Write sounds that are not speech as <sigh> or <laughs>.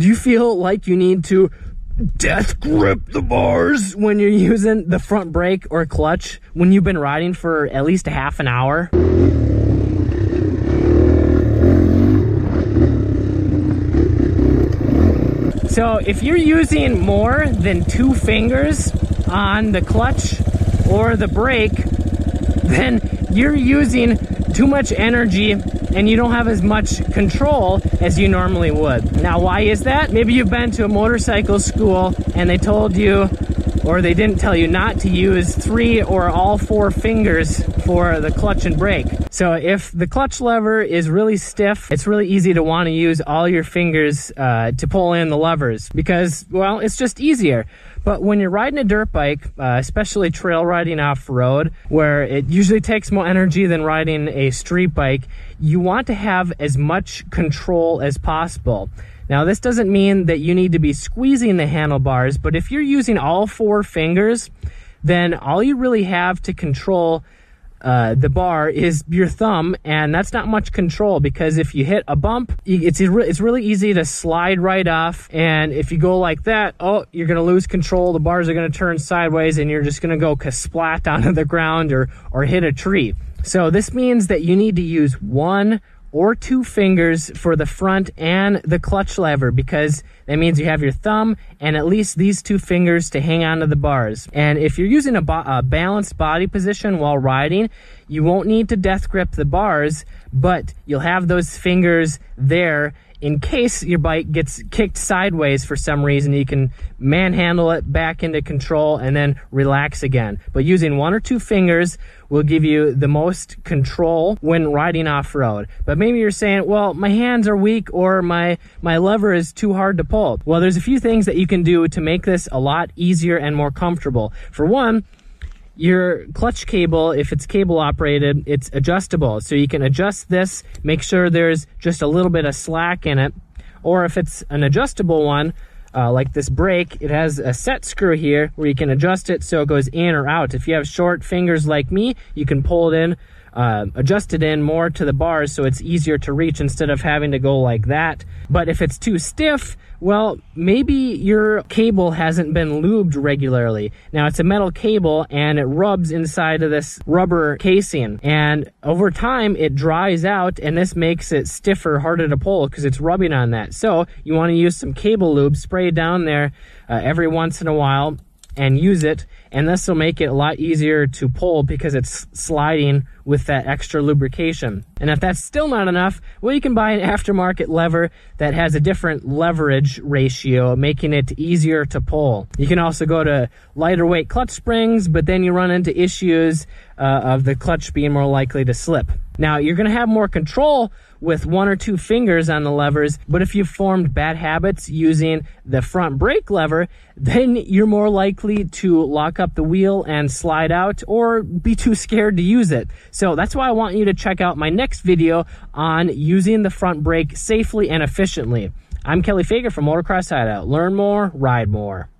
Do you feel like you need to death grip the bars when you're using the front brake or clutch when you've been riding for at least a half an hour? So if you're using more than two fingers on the clutch or the brake, then you're using too much energy and you don't have as much control as you normally would. Now, why is that? Maybe you've been to a motorcycle school and they told you or they didn't tell you not to use three or all four fingers for the clutch and brake. So if the clutch lever is really stiff, it's really easy to want to use all your fingers uh, to pull in the levers because, well, it's just easier. But when you're riding a dirt bike, uh, especially trail riding off road, where it usually takes more energy than riding a street bike, you want to have as much control as possible. Now, this doesn't mean that you need to be squeezing the handlebars, but if you're using all four fingers, then all you really have to control uh, the bar is your thumb, and that's not much control because if you hit a bump, it's it's really easy to slide right off. And if you go like that, oh, you're gonna lose control. The bars are gonna turn sideways, and you're just gonna go splat <laughs> onto the ground or or hit a tree. So this means that you need to use one or two fingers for the front and the clutch lever because that means you have your thumb and at least these two fingers to hang onto the bars. And if you're using a, a, balanced body position while riding, you won't need to death grip the bars, but you'll have those fingers there in case your bike gets kicked sideways for some reason, you can manhandle it back into control and then relax again. But using one or two fingers will give you the most control when riding off road. But maybe you're saying, well, my hands are weak or my, my lever is too hard to pull. Well, there's a few things that you can do to make this a lot easier and more comfortable. For one, your clutch cable, if it's cable operated, it's adjustable. So you can adjust this, make sure there's just a little bit of slack in it. Or if it's an adjustable one, uh, like this brake, it has a set screw here where you can adjust it so it goes in or out. If you have short fingers like me, you can pull it in, uh, adjust it in more to the bars so it's easier to reach instead of having to go like that. But if it's too stiff, well, maybe your cable hasn't been lubed regularly. Now, it's a metal cable and it rubs inside of this rubber casing. And over time, it dries out and this makes it stiffer, harder to pull because it's rubbing on that. So, you want to use some cable lube, spray down there uh, every once in a while and use it and this will make it a lot easier to pull because it's sliding with that extra lubrication. And if that's still not enough, well, you can buy an aftermarket lever that has a different leverage ratio, making it easier to pull. You can also go to lighter weight clutch springs, but then you run into issues uh, of the clutch being more likely to slip. Now, you're going to have more control with one or two fingers on the levers, but if you've formed bad habits using the front brake lever, then you're more likely to lock up the wheel and slide out or be too scared to use it. So that's why I want you to check out my next video on using the front brake safely and efficiently. I'm Kelley Fager from Motocross Hideout. Learn more, ride more.